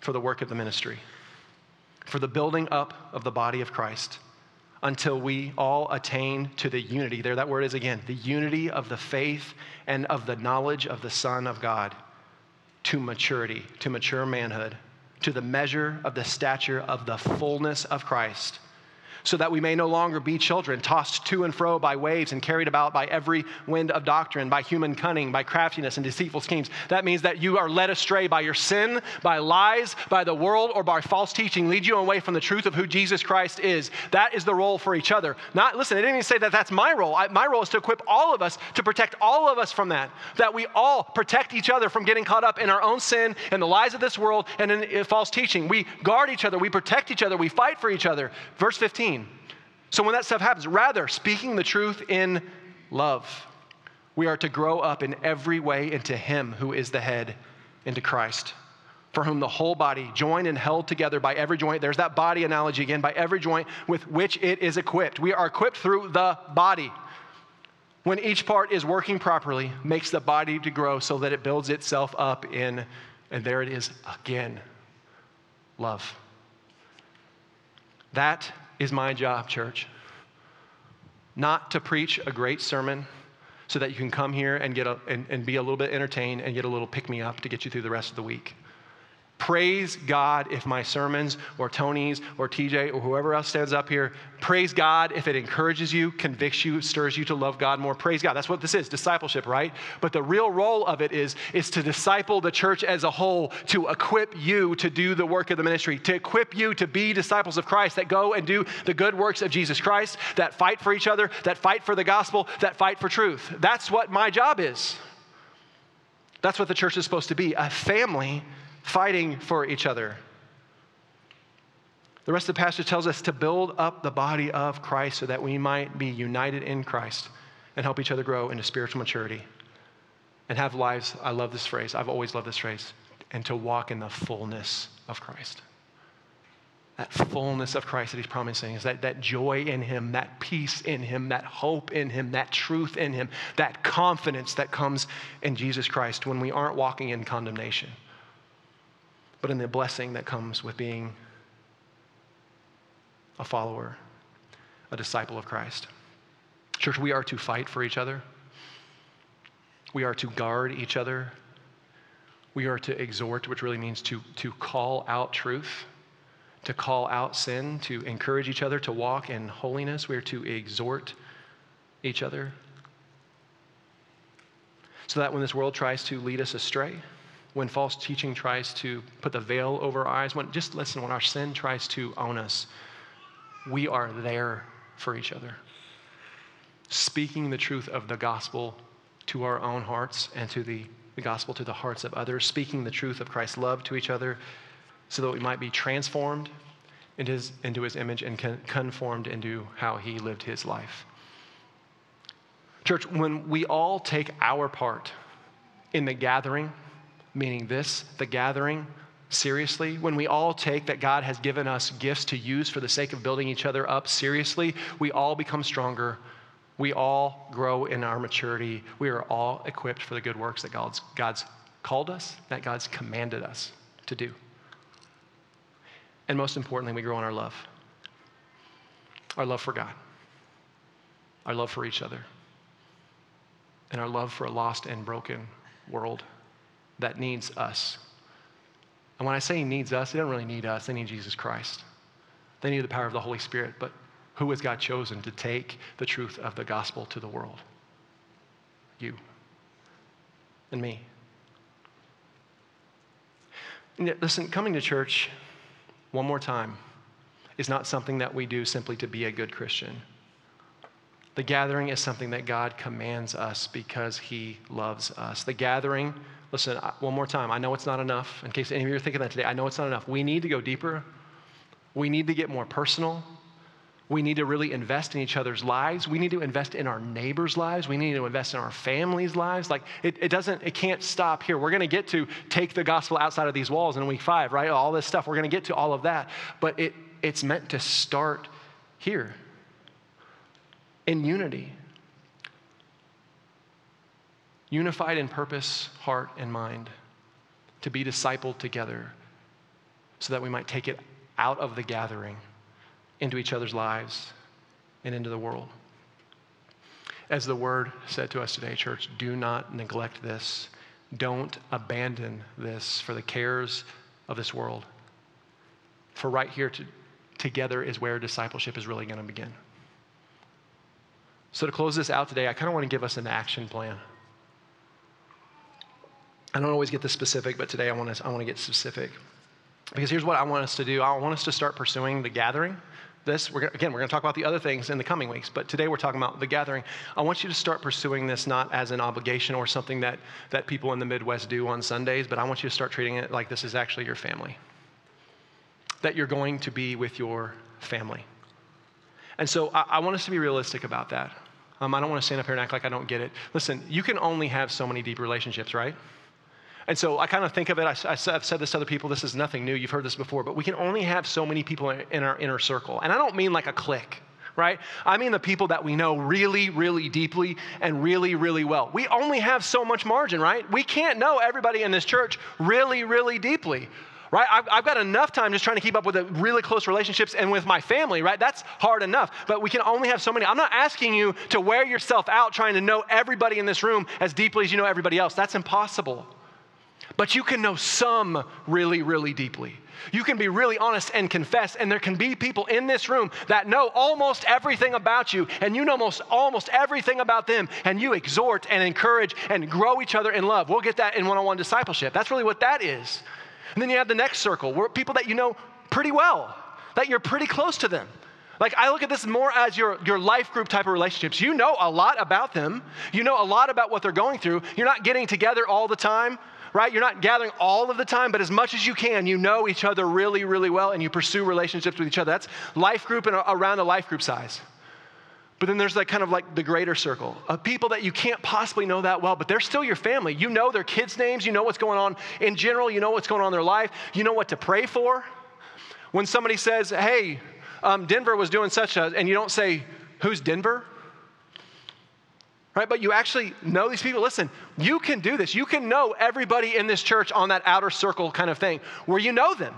for the work of the ministry, for the building up of the body of Christ until we all attain to the unity. There, that word is again the unity of the faith and of the knowledge of the Son of God to maturity, to mature manhood, to the measure of the stature of the fullness of Christ so that we may no longer be children, tossed to and fro by waves and carried about by every wind of doctrine, by human cunning, by craftiness and deceitful schemes. That means that you are led astray by your sin, by lies, by the world, or by false teaching, lead you away from the truth of who Jesus Christ is. That is the role for each other. Not, listen, I didn't even say that that's my role. I, my role is to equip all of us, to protect all of us from that. That we all protect each other from getting caught up in our own sin and the lies of this world and in, in false teaching. We guard each other, we protect each other, we fight for each other. Verse 15. So when that stuff happens, rather, speaking the truth in love, we are to grow up in every way into Him who is the head, into Christ, for whom the whole body, joined and held together by every joint, there's that body analogy again, by every joint with which it is equipped. We are equipped through the body. When each part is working properly, makes the body to grow so that it builds itself up in, and there it is again, love. That is my job, church. Not to preach a great sermon so that you can come here and, get a, and, and be a little bit entertained and get a little pick me up to get you through the rest of the week. Praise God if my sermons or Tony's or TJ or whoever else stands up here, praise God if it encourages you, convicts you, stirs you to love God more. Praise God. That's what this is, discipleship, right? But the real role of it is, is to disciple the church as a whole, to equip you to do the work of the ministry, to equip you to be disciples of Christ that go and do the good works of Jesus Christ, that fight for each other, that fight for the gospel, that fight for truth. That's what my job is. That's what the church is supposed to be a family fighting for each other. The rest of the passage tells us to build up the body of Christ so that we might be united in Christ and help each other grow into spiritual maturity and have lives. I love this phrase. I've always loved this phrase. And to walk in the fullness of Christ. That fullness of Christ that he's promising is that, that joy in him, that peace in him, that hope in him, that truth in him, that confidence that comes in Jesus Christ when we aren't walking in condemnation but in the blessing that comes with being a follower, a disciple of Christ. Church, we are to fight for each other. We are to guard each other. We are to exhort, which really means to, to call out truth, to call out sin, to encourage each other to walk in holiness. We are to exhort each other. So that when this world tries to lead us astray, when false teaching tries to put the veil over our eyes, when just listen, when our sin tries to own us, we are there for each other. Speaking the truth of the gospel to our own hearts and to the, the gospel to the hearts of others, speaking the truth of Christ's love to each other so that we might be transformed into his, into his image and con- conformed into how he lived his life. Church, when we all take our part in the gathering, meaning this, the gathering, seriously, when we all take that God has given us gifts to use for the sake of building each other up seriously, we all become stronger. We all grow in our maturity. We are all equipped for the good works that God's, God's called us, that God's commanded us to do. And most importantly, we grow in our love our love for God, our love for each other, and our love for a lost and broken world that needs us. And when I say he needs us, they don't really need us, they need Jesus Christ. They need the power of the Holy Spirit. But who has God chosen to take the truth of the gospel to the world? You and me. Listen, coming to church one more time is not something that we do simply to be a good Christian. The gathering is something that God commands us because He loves us. The gathering, listen, one more time, I know it's not enough. In case any of you are thinking that today, I know it's not enough. We need to go deeper. We need to get more personal. We need to really invest in each other's lives. We need to invest in our neighbors' lives. We need to invest in our families' lives. Like it, it doesn't, it can't stop here. We're to get to take the gospel outside of these walls in week five, right? All this stuff. We're to get to all of that. But it, it's meant to start here in unity. Unified in purpose, heart, and mind, to be discipled together so that we might take it out of the gathering into each other's lives and into the world. As the word said to us today, church, do not neglect this. Don't abandon this for the cares of this world. For right here to, together is where discipleship is really going to begin. So, to close this out today, I kind of want to give us an action plan. I don't always get this specific, but today I want to, I want to get specific. Because here's what I want us to do I want us to start pursuing the gathering. This, we're, again, we're going to talk about the other things in the coming weeks, but today we're talking about the gathering. I want you to start pursuing this not as an obligation or something that, that people in the Midwest do on Sundays, but I want you to start treating it like this is actually your family. That you're going to be with your family. And so I, I want us to be realistic about that. Um, I don't want to stand up here and act like I don't get it. Listen, you can only have so many deep relationships, right? And so I kind of think of it, I, have said this to other people, this is nothing new, you've heard this before, but we can only have so many people in our inner circle. And I don't mean like a clique, right? I mean the people that we know really, really deeply and really, really well. We only have so much margin, right? We can't know everybody in this church really, really deeply right? I've, I've, got enough time just trying to keep up with the really close relationships and with my family, right? That's hard enough. But we can only have so many. I'm not asking you to wear yourself out trying to know everybody in this room as deeply as you know everybody else. That's impossible. But you can know some really, really deeply. You can be really honest and confess, and there can be people in this room that know almost everything about you, and you know most, almost everything about them, and you exhort and encourage and grow each other in love. We'll get that in one on one discipleship. That's really what that is. And then you have the next circle, where people that you know pretty well, that you're pretty close to them. Like, I look at this more as your, your life group type of relationships. You know a lot about them, you know a lot about what they're going through. You're not getting together all the time, right? You're not gathering all of the time, but as much as you can, you know each other really, really well and you pursue relationships with each other. That's life group and around the life group size. But then there's like kind of like the greater circle of people that you can't possibly know that well, but they're still your family. You know their kids' names, you know what's going on in general, you know what's going on in their life, you know what to pray for. When somebody says, hey, um, Denver was doing such a, and you don't say, who's Denver? Right? But you actually know these people. Listen, you can do this. You can know everybody in this church on that outer circle kind of thing where you know them.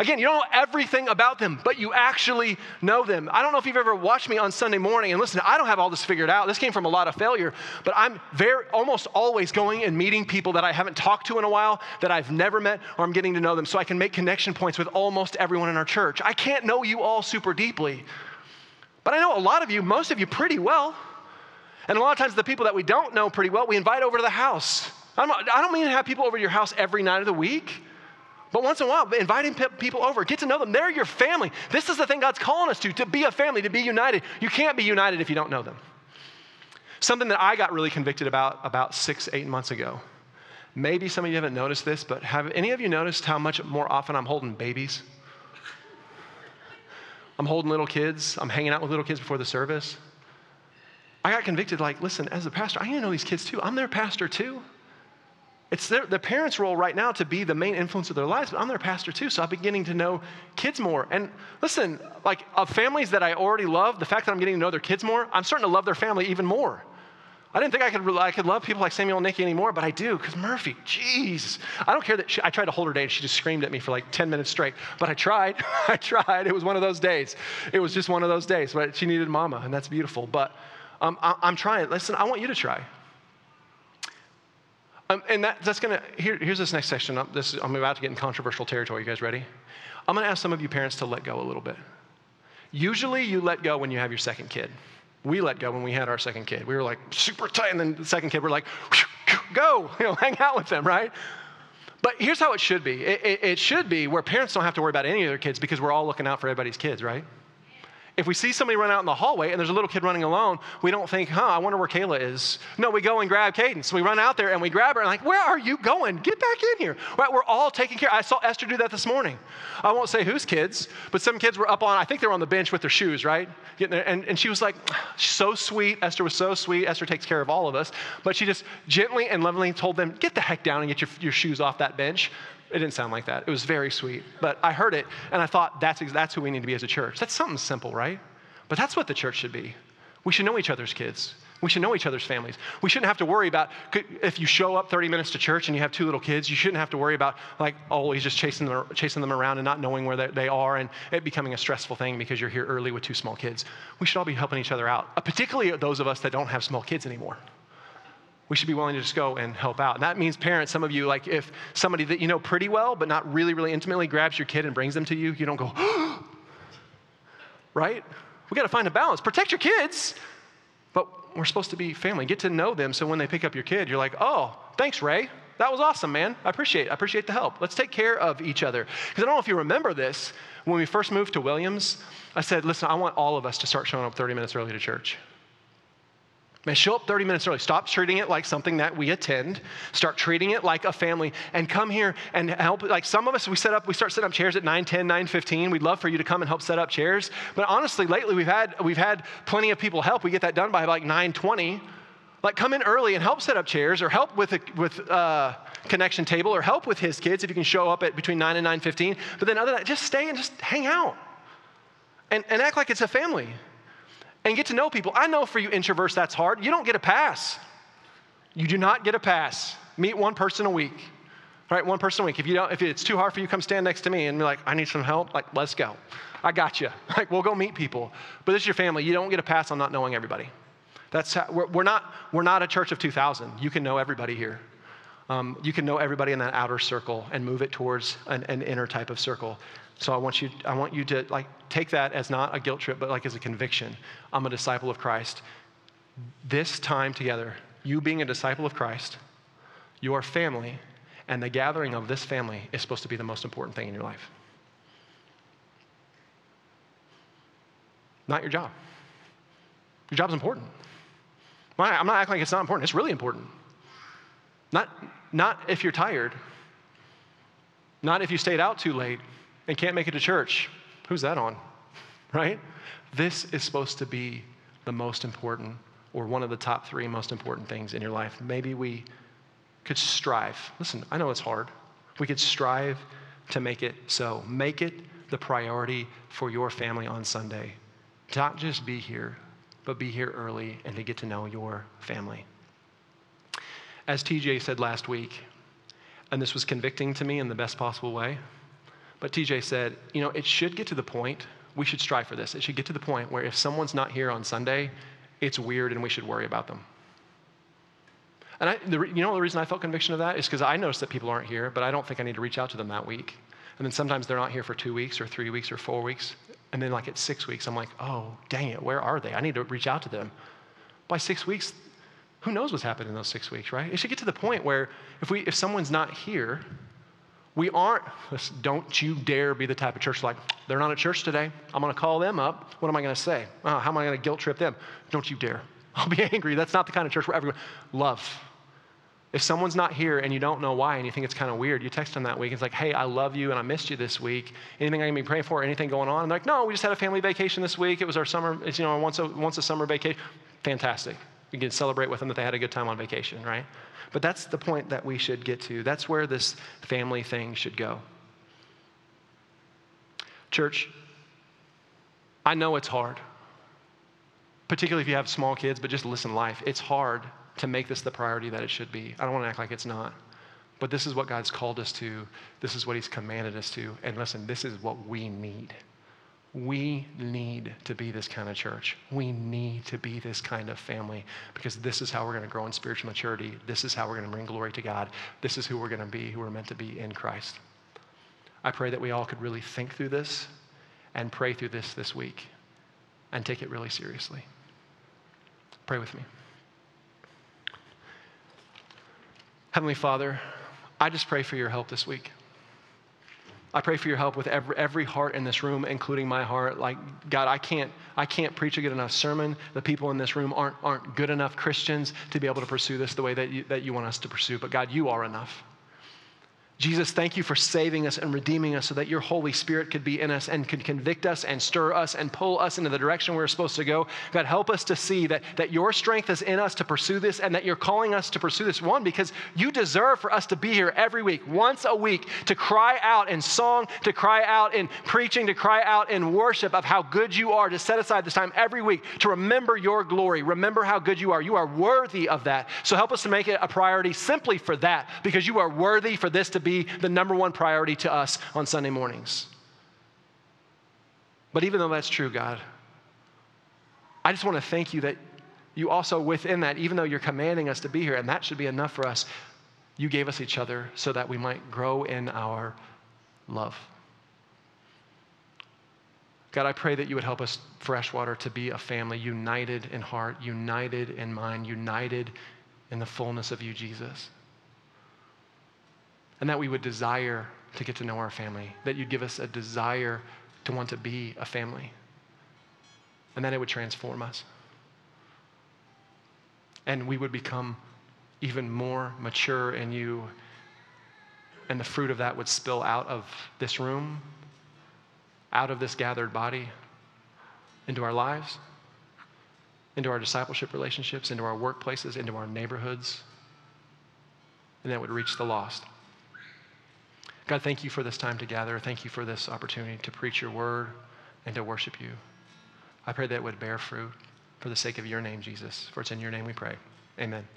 Again, you don't know everything about them, but you actually know them. I don't know if you've ever watched me on Sunday morning, and listen, I don't have all this figured out. This came from a lot of failure, but I'm very almost always going and meeting people that I haven't talked to in a while, that I've never met, or I'm getting to know them so I can make connection points with almost everyone in our church. I can't know you all super deeply, but I know a lot of you, most of you, pretty well. And a lot of times, the people that we don't know pretty well, we invite over to the house. I don't mean to have people over to your house every night of the week. But once in a while, inviting people over, get to know them. They're your family. This is the thing God's calling us to, to be a family, to be united. You can't be united if you don't know them. Something that I got really convicted about about six, eight months ago. Maybe some of you haven't noticed this, but have any of you noticed how much more often I'm holding babies? I'm holding little kids. I'm hanging out with little kids before the service. I got convicted like, listen, as a pastor, I need to know these kids too. I'm their pastor too. It's their, the parents' role right now to be the main influence of their lives, but I'm their pastor too, so I'm beginning to know kids more. And listen, like of families that I already love, the fact that I'm getting to know their kids more, I'm starting to love their family even more. I didn't think I could, I could love people like Samuel and Nikki anymore, but I do, because Murphy, jeez. I don't care that she, I tried to hold her day and she just screamed at me for like 10 minutes straight, but I tried. I tried. It was one of those days. It was just one of those days, but she needed mama, and that's beautiful. But um, I, I'm trying. Listen, I want you to try. Um, and that, that's going to, here, here's this next section. I'm, this, I'm about to get in controversial territory. You guys ready? I'm going to ask some of you parents to let go a little bit. Usually you let go when you have your second kid. We let go when we had our second kid. We were like super tight, and then the second kid, we're like, go, you know, hang out with them, right? But here's how it should be it, it, it should be where parents don't have to worry about any of their kids because we're all looking out for everybody's kids, right? If we see somebody run out in the hallway and there's a little kid running alone, we don't think, huh, I wonder where Kayla is. No, we go and grab Cadence. We run out there and we grab her and like, where are you going? Get back in here. Right? We're all taking care. I saw Esther do that this morning. I won't say whose kids, but some kids were up on, I think they were on the bench with their shoes, right? Getting there. And, and she was like, so sweet. Esther was so sweet. Esther takes care of all of us. But she just gently and lovingly told them, get the heck down and get your, your shoes off that bench. It didn't sound like that. It was very sweet. But I heard it and I thought, that's, that's who we need to be as a church. That's something simple, right? But that's what the church should be. We should know each other's kids. We should know each other's families. We shouldn't have to worry about if you show up 30 minutes to church and you have two little kids, you shouldn't have to worry about, like, always just chasing them, chasing them around and not knowing where they are and it becoming a stressful thing because you're here early with two small kids. We should all be helping each other out, uh, particularly those of us that don't have small kids anymore. We should be willing to just go and help out. And that means parents, some of you, like if somebody that you know pretty well, but not really, really intimately, grabs your kid and brings them to you, you don't go, right? We got to find a balance. Protect your kids, but we're supposed to be family. Get to know them so when they pick up your kid, you're like, oh, thanks, Ray. That was awesome, man. I appreciate it. I appreciate the help. Let's take care of each other. Because I don't know if you remember this. When we first moved to Williams, I said, listen, I want all of us to start showing up 30 minutes early to church. Man, show up 30 minutes early. Stop treating it like something that we attend. Start treating it like a family and come here and help. Like some of us, we set up, we start setting up chairs at 9, 10, 9, 15. We'd love for you to come and help set up chairs. But honestly, lately we've had, we've had plenty of people help. We get that done by like 9, 20. Like come in early and help set up chairs or help with, a, with uh, connection table or help with his kids if you can show up at between 9 and 9.15. But then other than that, just stay and just hang out and, and act like it's a family and get to know people. I know for you introverts that's hard. You don't get a pass. You do not get a pass. Meet one person a week. Right, one person a week. If you don't, if it's too hard for you, come stand next to me and be like, I need some help. Like, let's go. I got you. Like, we'll go meet people. But this is your family. You don't get a pass on not knowing everybody. That's how, we're, we're not we're not a church of 2,000. You can know everybody here. Um, you can know everybody in that outer circle and move it towards an, an inner type of circle. So I want you, I want you to like take that as not a guilt trip, but like as a conviction. I'm a disciple of Christ. This time together, you being a disciple of Christ, your family, and the gathering of this family is supposed to be the most important thing in your life. Not your job. Your job's important. I'm not acting like it's not important. It's really important. Not, not if you're tired, not if you stayed out too late, and can't make it to church. Who's that on? Right? This is supposed to be the most important or one of the top three most important things in your life. Maybe we could strive. Listen, I know it's hard. We could strive to make it so. Make it the priority for your family on Sunday. Not just be here, but be here early and to get to know your family. As TJ said last week, and this was convicting to me in the best possible way. But TJ said, you know, it should get to the point, we should strive for this. It should get to the point where if someone's not here on Sunday, it's weird and we should worry about them. And I, the, you know the reason I felt conviction of that is because I noticed that people aren't here, but I don't think I need to reach out to them that week. And then sometimes they're not here for two weeks or three weeks or four weeks. And then, like, at six weeks, I'm like, oh, dang it, where are they? I need to reach out to them. By six weeks, who knows what's happened in those six weeks, right? It should get to the point where if, we, if someone's not here, we aren't, don't you dare be the type of church like, they're not at church today. I'm going to call them up. What am I going to say? Oh, how am I going to guilt trip them? Don't you dare. I'll be angry. That's not the kind of church where everyone, love. If someone's not here and you don't know why and you think it's kind of weird, you text them that week. It's like, hey, I love you and I missed you this week. Anything I can be praying for? Anything going on? And they're like, no, we just had a family vacation this week. It was our summer, it's, you know, once a, once a summer vacation. Fantastic. We can celebrate with them that they had a good time on vacation, right? But that's the point that we should get to. That's where this family thing should go. Church, I know it's hard, particularly if you have small kids, but just listen, life. It's hard to make this the priority that it should be. I don't want to act like it's not. But this is what God's called us to. This is what He's commanded us to. And listen, this is what we need. We need to be this kind of church. We need to be this kind of family because this is how we're going to grow in spiritual maturity. This is how we're going to bring glory to God. This is who we're going to be, who we're meant to be in Christ. I pray that we all could really think through this and pray through this this week and take it really seriously. Pray with me. Heavenly Father, I just pray for your help this week. I pray for your help with every, every heart in this room, including my heart. Like, God, I can't, I can't preach a good enough sermon. The people in this room aren't, aren't good enough Christians to be able to pursue this the way that you, that you want us to pursue. But God, you are enough. Jesus, thank you for saving us and redeeming us so that your Holy Spirit could be in us and could convict us and stir us and pull us into the direction we're supposed to go. God, help us to see that, that your strength is in us to pursue this and that you're calling us to pursue this. One, because you deserve for us to be here every week, once a week, to cry out in song, to cry out in preaching, to cry out in worship of how good you are, to set aside this time every week to remember your glory, remember how good you are. You are worthy of that. So help us to make it a priority simply for that, because you are worthy for this to be be the number one priority to us on Sunday mornings. But even though that's true, God, I just want to thank you that you also, within that, even though you're commanding us to be here, and that should be enough for us, you gave us each other so that we might grow in our love. God, I pray that you would help us, Freshwater, to be a family united in heart, united in mind, united in the fullness of you, Jesus and that we would desire to get to know our family, that you'd give us a desire to want to be a family, and that it would transform us. And we would become even more mature in you, and the fruit of that would spill out of this room, out of this gathered body, into our lives, into our discipleship relationships, into our workplaces, into our neighborhoods, and that would reach the lost. God, thank you for this time together. Thank you for this opportunity to preach your word and to worship you. I pray that it would bear fruit for the sake of your name, Jesus. For it's in your name we pray. Amen.